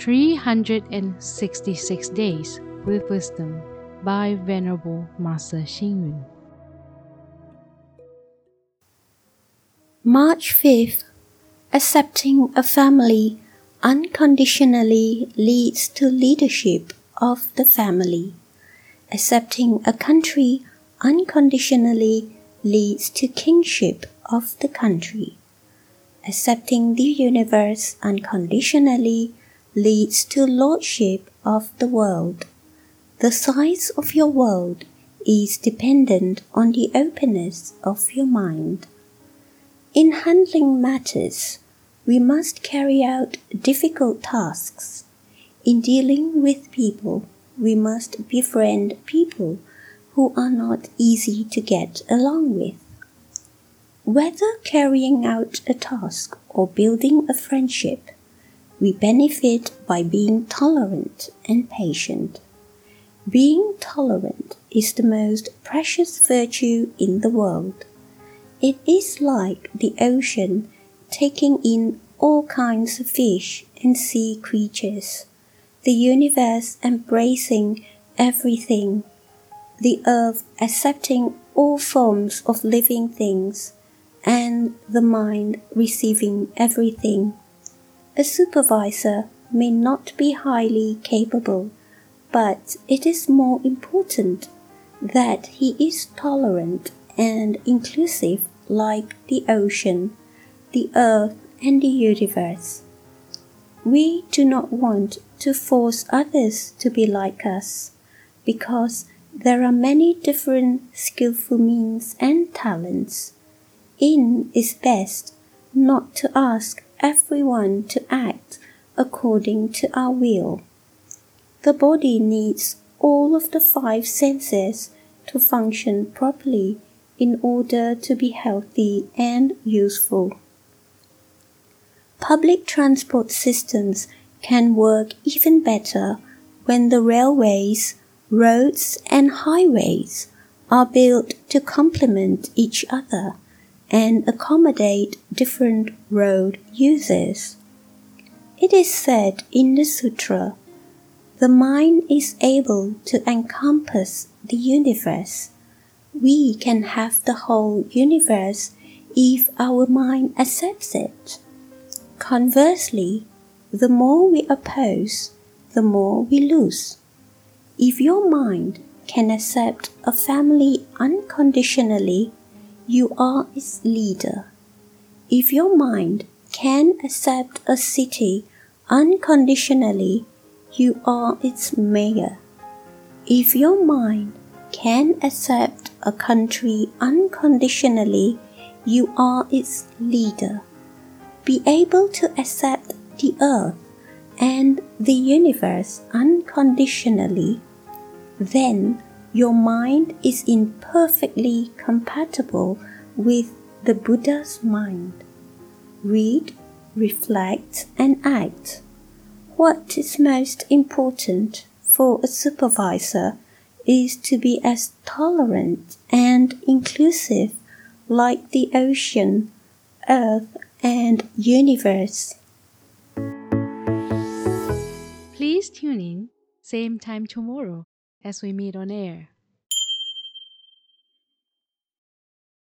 366 Days with Wisdom by Venerable Master Hsing Yun. March 5th. Accepting a family unconditionally leads to leadership of the family. Accepting a country unconditionally leads to kingship of the country. Accepting the universe unconditionally leads to lordship of the world. The size of your world is dependent on the openness of your mind. In handling matters, we must carry out difficult tasks. In dealing with people, we must befriend people who are not easy to get along with. Whether carrying out a task or building a friendship, we benefit by being tolerant and patient. Being tolerant is the most precious virtue in the world. It is like the ocean taking in all kinds of fish and sea creatures, the universe embracing everything, the earth accepting all forms of living things, and the mind receiving everything. A supervisor may not be highly capable, but it is more important that he is tolerant and inclusive like the ocean, the earth, and the universe. We do not want to force others to be like us because there are many different skillful means and talents. In is best not to ask everyone to act according to our will. The body needs all of the five senses to function properly in order to be healthy and useful. Public transport systems can work even better when the railways, roads, and highways are built to complement each other and accommodate different road users. It is said in the sutra, the mind is able to encompass the universe. We can have the whole universe if our mind accepts it. Conversely, the more we oppose, the more we lose. If your mind can accept a family unconditionally, you are its leader. If your mind can accept a city unconditionally, you are its mayor. If your mind can accept a country unconditionally, you are its leader. Be able to accept the earth and the universe unconditionally, then your mind is imperfectly compatible with the Buddha's mind. Read, reflect, and act. What is most important for a supervisor is to be as tolerant and inclusive like the ocean, earth, and universe. Please tune in, same time tomorrow as we meet on air.